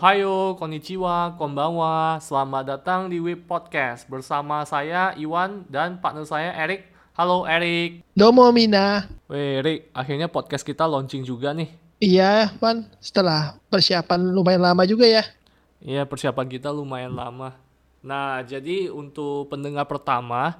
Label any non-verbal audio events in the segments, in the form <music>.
Ohayo, konnichiwa, konbanwa. Selamat datang di Web Podcast bersama saya Iwan dan partner saya Erik. Halo Erik. Domo Mina. Weh Erik, akhirnya podcast kita launching juga nih. Iya, Wan. Setelah persiapan lumayan lama juga ya. Iya, persiapan kita lumayan lama. Nah, jadi untuk pendengar pertama,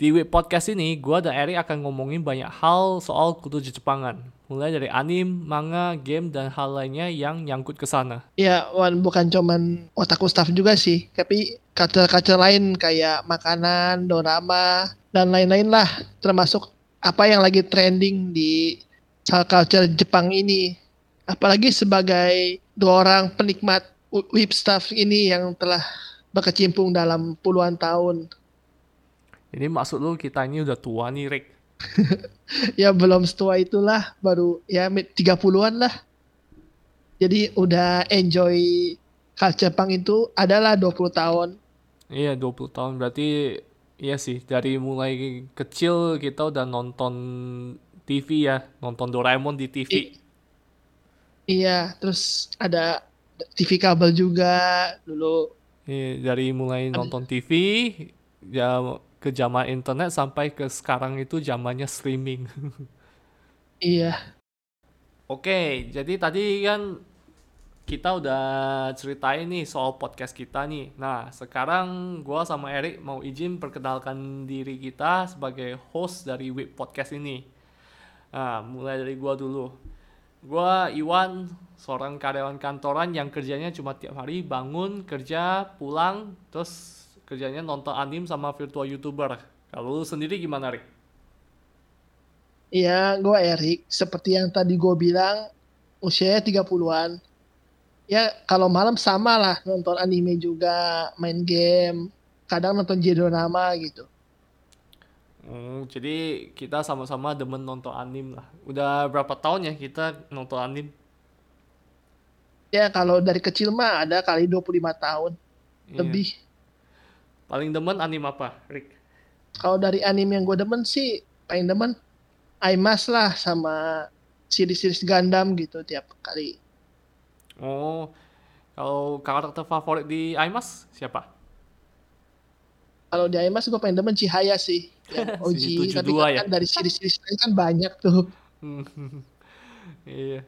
di Web Podcast ini, gua dan Erik akan ngomongin banyak hal soal kultur Jepangan mulai dari anim, manga, game, dan hal lainnya yang nyangkut ke sana. Ya, Wan, bukan cuman otaku staff juga sih, tapi kaca-kaca lain kayak makanan, dorama, dan lain-lain lah, termasuk apa yang lagi trending di culture Jepang ini. Apalagi sebagai dua orang penikmat whip stuff ini yang telah berkecimpung dalam puluhan tahun. Ini maksud lu kita ini udah tua nih, Rick? <laughs> ya belum setua itulah baru ya 30-an lah. Jadi udah enjoy culture punk itu adalah 20 tahun. Iya 20 tahun. Berarti iya sih dari mulai kecil kita udah nonton TV ya nonton Doraemon di TV I iya terus ada TV kabel juga dulu. Iya dari mulai nonton TV ya ke zaman internet sampai ke sekarang itu zamannya streaming. <laughs> iya. Oke, jadi tadi kan kita udah ceritain nih soal podcast kita nih. Nah, sekarang gue sama Erik mau izin perkenalkan diri kita sebagai host dari Web Podcast ini. Nah, mulai dari gue dulu. Gue Iwan, seorang karyawan kantoran yang kerjanya cuma tiap hari bangun, kerja, pulang, terus kerjanya nonton anim sama virtual youtuber. Kalau lu sendiri gimana, Rik? Iya, gue Erik. Seperti yang tadi gue bilang, usianya 30-an. Ya, kalau malam sama lah, nonton anime juga, main game, kadang nonton drama gitu. Hmm, jadi kita sama-sama demen nonton anim lah. Udah berapa tahun ya kita nonton anim? Ya, kalau dari kecil mah ada kali 25 tahun. Iya. Lebih. Paling demen anime apa, Rick? Kalau dari anime yang gue demen sih, paling demen IMAS lah sama series-series Gundam gitu tiap kali. Oh, kalau karakter favorit di IMAS siapa? Kalau di IMAS gue paling demen Chihaya sih. <laughs> Yang OG, tapi kan, ya? dari series-series lain kan banyak tuh. <laughs> iya.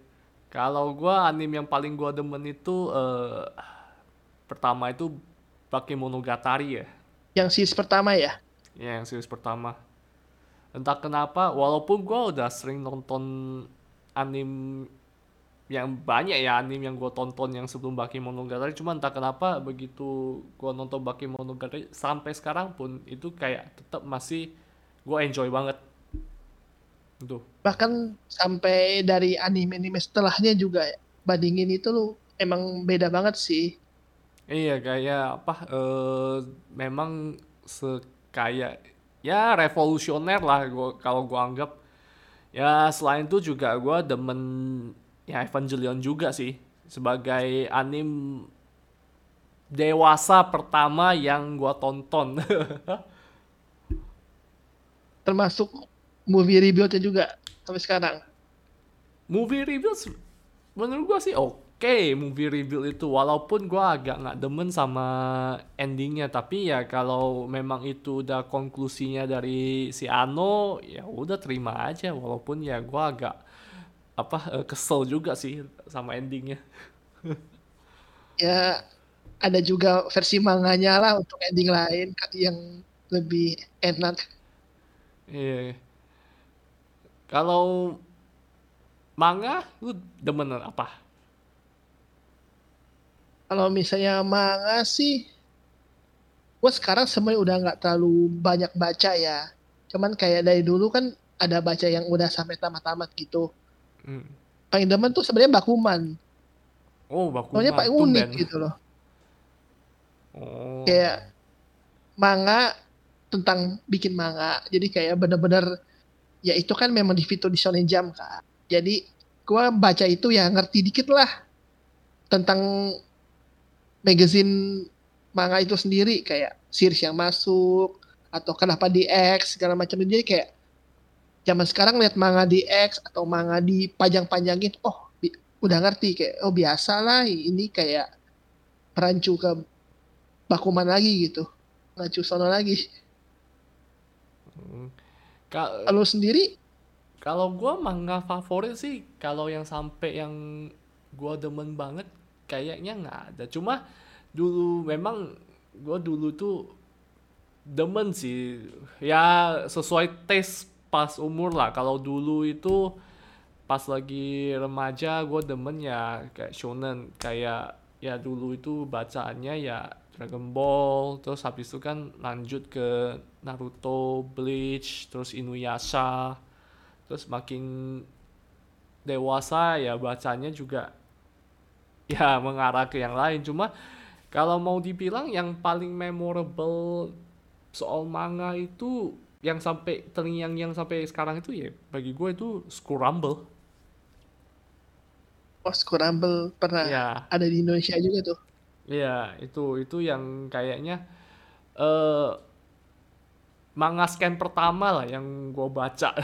Kalau gue anime yang paling gue demen itu uh, pertama itu Bakemonogatari ya. Yang series pertama ya? Ya, yang series pertama. Entah kenapa, walaupun gue udah sering nonton anime yang banyak ya anime yang gue tonton yang sebelum Bakemonogatari cuma entah kenapa begitu gue nonton Bakemonogatari sampai sekarang pun itu kayak tetap masih gue enjoy banget tuh bahkan sampai dari anime-anime setelahnya juga bandingin itu lu emang beda banget sih Iya kayak apa uh, memang sekaya ya revolusioner lah gua kalau gua anggap. Ya selain itu juga gua demen ya Evangelion juga sih sebagai anim dewasa pertama yang gua tonton. <laughs> Termasuk movie rebuildnya juga sampai sekarang. Movie rebuild menurut gua sih oke okay, movie reveal itu. Walaupun gue agak nggak demen sama endingnya tapi ya kalau memang itu udah konklusinya dari si Ano ya udah terima aja. Walaupun ya gue agak apa eh, kesel juga sih sama endingnya. <laughs> Ya ada juga versi manganya lah untuk ending lain yang lebih enak. Iya. Kalau manga lu demen apa kalau misalnya manga sih, gue sekarang sebenarnya udah nggak terlalu banyak baca ya. Cuman kayak dari dulu kan ada baca yang udah sampai tamat-tamat gitu. Hmm. Paling demen tuh sebenarnya Bakuman. Oh, Bakuman. Soalnya paling unik ben. gitu loh. Oh. Kayak manga tentang bikin manga. Jadi kayak bener-bener ya itu kan memang di fitur di Shonen Jump kan. Jadi gue baca itu ya ngerti dikit lah tentang magazine manga itu sendiri kayak series yang masuk atau kenapa di X segala macam. Itu jadi kayak zaman sekarang lihat manga di X atau manga di panjang panjangin oh udah ngerti kayak oh biasa lah ini kayak perancu ke Bakuman lagi gitu. Ngacu sono lagi. Hmm. kalau sendiri? kalau gue manga favorit sih kalau yang sampai yang gue demen banget kayaknya nggak ada. Cuma dulu memang gue dulu tuh demen sih. Ya sesuai taste pas umur lah. Kalau dulu itu pas lagi remaja gue demen ya kayak shonen. Kayak ya dulu itu bacaannya ya Dragon Ball terus habis itu kan lanjut ke Naruto Bleach terus Inuyasha. Terus makin dewasa ya bacanya juga ya mengarah ke yang lain. Cuma kalau mau dibilang yang paling memorable soal manga itu yang sampai terngiang yang sampai sekarang itu ya bagi gue itu Scramble oh Scramble pernah ya. ada di Indonesia juga tuh. Ya itu itu yang kayaknya eh manga scan pertama lah yang gue baca. <laughs>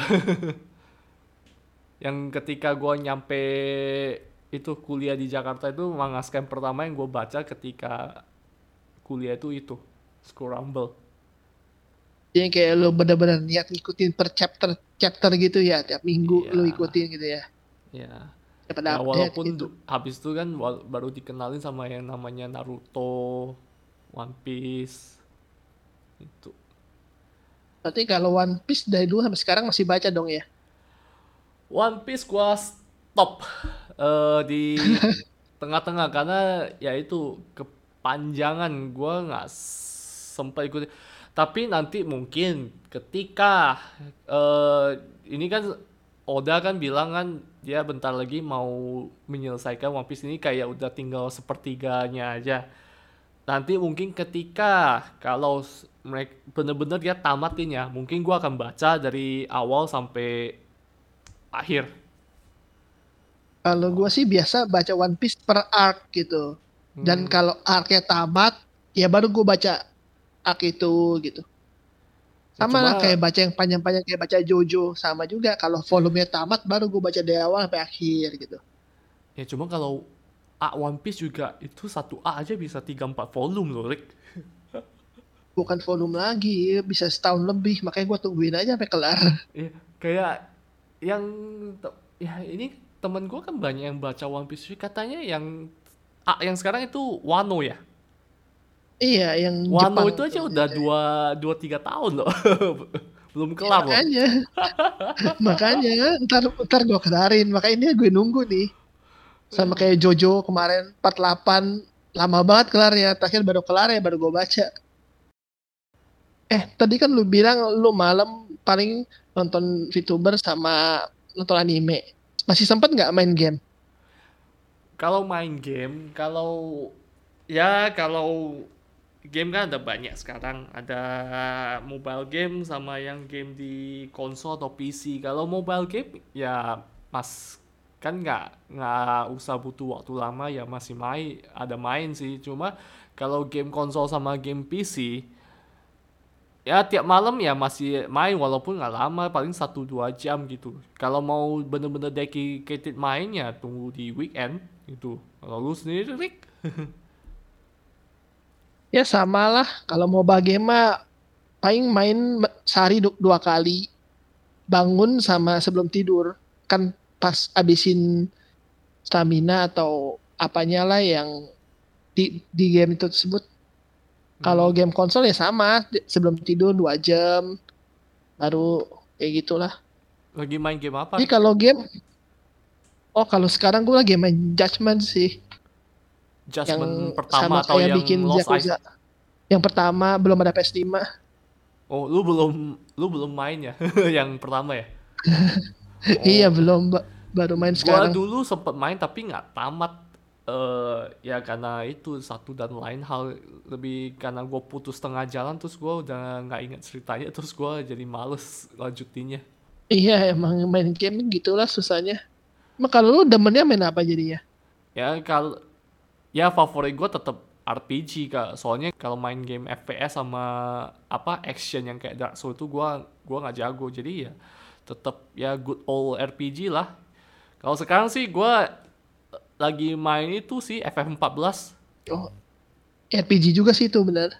Yang ketika gue nyampe itu kuliah di Jakarta itu manga scan pertama yang gue baca ketika kuliah itu itu Scramble Jadi kayak lo bener-bener niat ngikutin per chapter chapter gitu ya tiap minggu Iya. lo ikutin gitu ya. ya Dapat Ya, walaupun gitu. du- habis itu kan baru dikenalin sama yang namanya Naruto, One Piece, itu. Berarti kalau One Piece dari dulu sampai sekarang masih baca dong ya. One Piece gua stop eh, di <laughs> tengah-tengah karena ya itu kepanjangan gua nggak sempat ikut. Tapi nanti mungkin ketika eh, ini kan Oda kan bilang kan dia bentar lagi mau menyelesaikan One Piece ini kayak udah tinggal sepertiganya aja. Nanti mungkin ketika kalau mereka bener-bener dia tamatin ya, mungkin gua akan baca dari awal sampai akhir. Kalau gua sih biasa baca One Piece per arc gitu. Dan Hmm. kalau arc-nya tamat, ya baru gua baca arc itu gitu. Sama lah Cuma- kayak baca yang panjang-panjang kayak baca Jojo sama juga kalau volumenya tamat baru gua baca dari awal sampai akhir gitu. Ya cuma kalau A One Piece juga itu satu A aja bisa 3-4 volume loh, Rick. <laughs> Bukan volume lagi, bisa setahun lebih, makanya gua tungguin aja sampai kelar. Ya, kayak yang ya ini temen gue kan banyak yang baca One Piece katanya yang A yang sekarang itu Wano ya. Iya, yang Wano Jepang itu aja udah dua dua tiga tahun loh. <laughs> Belum kelar loh. makanya. <laughs> Makanya ntar ntar gue kelarin. Makanya ini gue nunggu nih. Sama kayak Jojo kemarin 48 lama banget kelar ya. Terakhir baru kelar ya baru gue baca. Eh tadi kan lu bilang lu malam paling nonton VTuber sama nonton anime masih sempet nggak main game Kalau main game, kalau ya kalau game kan ada banyak sekarang. Ada mobile game sama yang game di konsol atau PC. Kalau mobile game ya mas kan nggak nggak usah butuh waktu lama ya masih main ada main sih. Cuma kalau game konsol sama game PC ya tiap malam ya masih main walaupun nggak lama paling 1-2 jam gitu. Kalau mau bener-bener dedicated main ya tunggu di weekend gitu. Kalau lu sendiri Rick? <laughs> Ya sama lah. Kalau mau mah paling main sehari du- dua kali. Bangun sama sebelum tidur. Kan pas abisin stamina atau apanya lah yang di di game itu tersebut kalau game konsol ya sama sebelum tidur dua jam baru kayak gitulah lagi main game apa jadi kalau game oh kalau sekarang gue lagi main Judgment sih Judgment yang pertama sama atau yang bikin Lost Yakuza. Yang pertama belum ada PS5. oh lu belum lu belum main ya <laughs> yang pertama ya <laughs> Oh. Iya belum ba- baru main Gua sekarang. dulu sempet main tapi nggak tamat eh ya karena itu satu dan lain hal lebih karena gue putus tengah jalan terus gue udah nggak ingat ceritanya <laughs> terus gue jadi males lanjutinnya Iya emang main game gitulah susahnya. Emang kalau lu demennya main apa jadinya? ya kalau ya favorit gue tetap RPG kak soalnya kalau main game FPS sama apa action yang kayak Dark Souls itu gue gua nggak jago jadi ya tetap ya good old RPG lah kalau sekarang sih gue lagi main itu sih FF14 Oh RPG juga sih itu benar.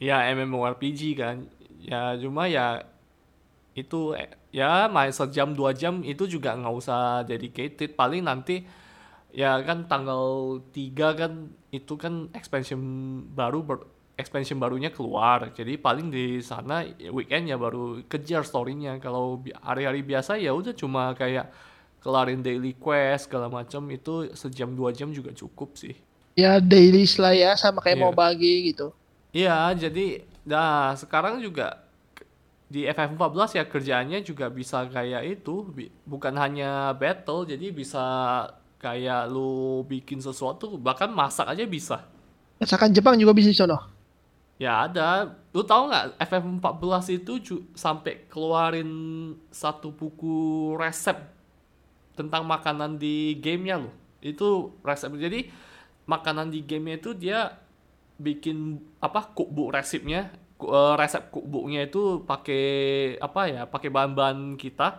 Ya MMORPG kan. Ya cuma ya itu ya main sejam dua jam itu juga nggak usah dedicated paling nanti ya kan tanggal 3 kan itu kan expansion baru ber, expansion barunya keluar jadi paling di sana weekend ya baru kejar storynya kalau hari-hari biasa ya udah cuma kayak kelarin daily quest segala macam itu sejam dua jam juga cukup sih. Ya daily lah ya sama kayak yeah. mau bagi gitu. Iya jadi nah sekarang juga di FF14 ya kerjaannya juga bisa kayak itu bukan hanya battle jadi bisa kayak lu bikin sesuatu bahkan masak aja bisa. Masakan Jepang juga bisa sono ya ada. Lu tahu nggak FF14 itu sampai keluarin satu buku resep tentang makanan di gamenya lo itu resep jadi makanan di gamenya itu dia bikin apa cookbook resepnya uh, resep cookbooknya itu pakai apa ya pakai bahan-bahan kita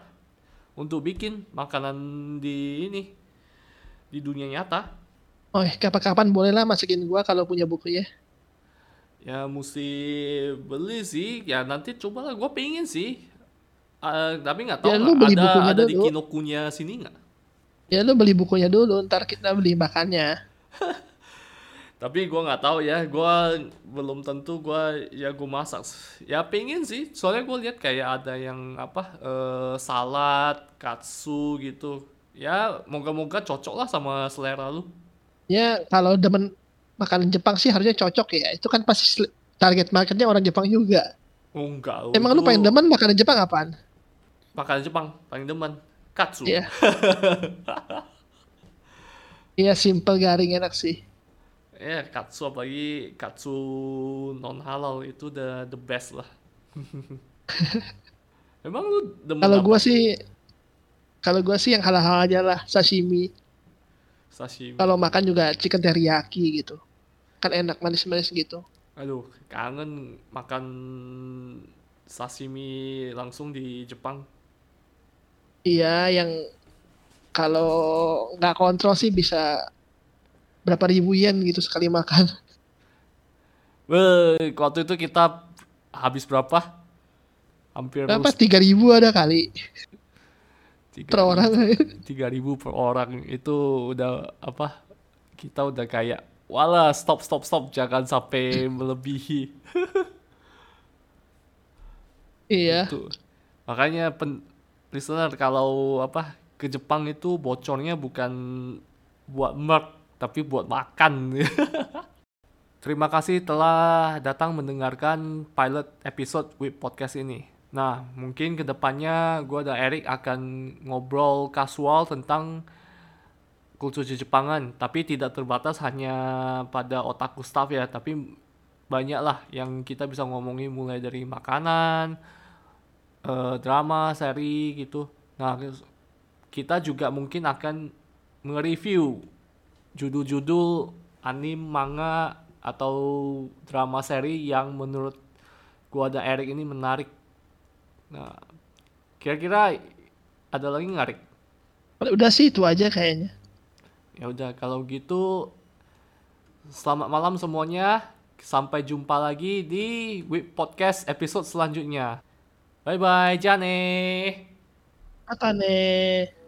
untuk bikin makanan di ini di dunia nyata. Oh, kapan-kapan bolehlah masukin gua kalau punya buku ya. Ya mesti beli sih. Ya nanti cobalah gua pengen sih. Uh, tapi nggak tahu ya, gak, beli ada bukunya ada dulu. di Kinokunya sini nggak? Ya lu beli bukunya dulu, ntar kita beli makannya. <laughs> tapi gue nggak tahu ya gue belum tentu gue ya gue masak. Ya pengen sih. Soalnya gue lihat kayak ada yang apa uh, salad katsu gitu. Ya moga-moga cocok lah sama selera lu. Ya kalau demen makanan Jepang sih harusnya cocok ya. Itu kan pasti target marketnya orang Jepang juga. Oh, enggak. Emang lu paling demen makanan Jepang apaan makanan Jepang paling demen. Katsu. Iya. <laughs> Iya simple garing enak sih. Ya katsu apalagi katsu non halal itu the the best lah. <laughs> Emang lu demen kalau gua sih kalau gua sih yang halal-halal aja lah sashimi. Sashimi. Kalau makan juga chicken teriyaki gitu. Kan enak manis-manis gitu. Aduh kangen makan sashimi langsung di Jepang iya yang kalau nggak kontrol sih bisa berapa ribu yen gitu sekali makan. Weh, waktu itu kita habis berapa? Hampir berapa? Tiga ribu ada kali. Tiga, per orang. Tiga ribu per orang itu udah apa? Kita udah kayak, wala stop stop stop jangan sampai <clears throat> melebihi. iya. Itu. Makanya pen, listener kalau apa ke Jepang itu bocornya bukan buat merk tapi buat makan. <laughs> Terima kasih telah datang mendengarkan pilot episode with podcast ini. Nah, mungkin ke depannya gue dan Eric akan ngobrol kasual tentang kultur Jepangan, tapi tidak terbatas hanya pada otakku staff ya, tapi banyak lah yang kita bisa ngomongin mulai dari makanan, eh, drama, seri gitu. Nah, kita juga mungkin akan nge-review judul-judul anime, manga atau drama seri yang menurut gua ada Eric ini menarik. Nah, kira-kira ada lagi ngarik? Udah sih itu aja kayaknya. Ya udah kalau gitu selamat malam semuanya. Sampai jumpa lagi di Web Podcast episode selanjutnya. バイバイ。じゃあねまたね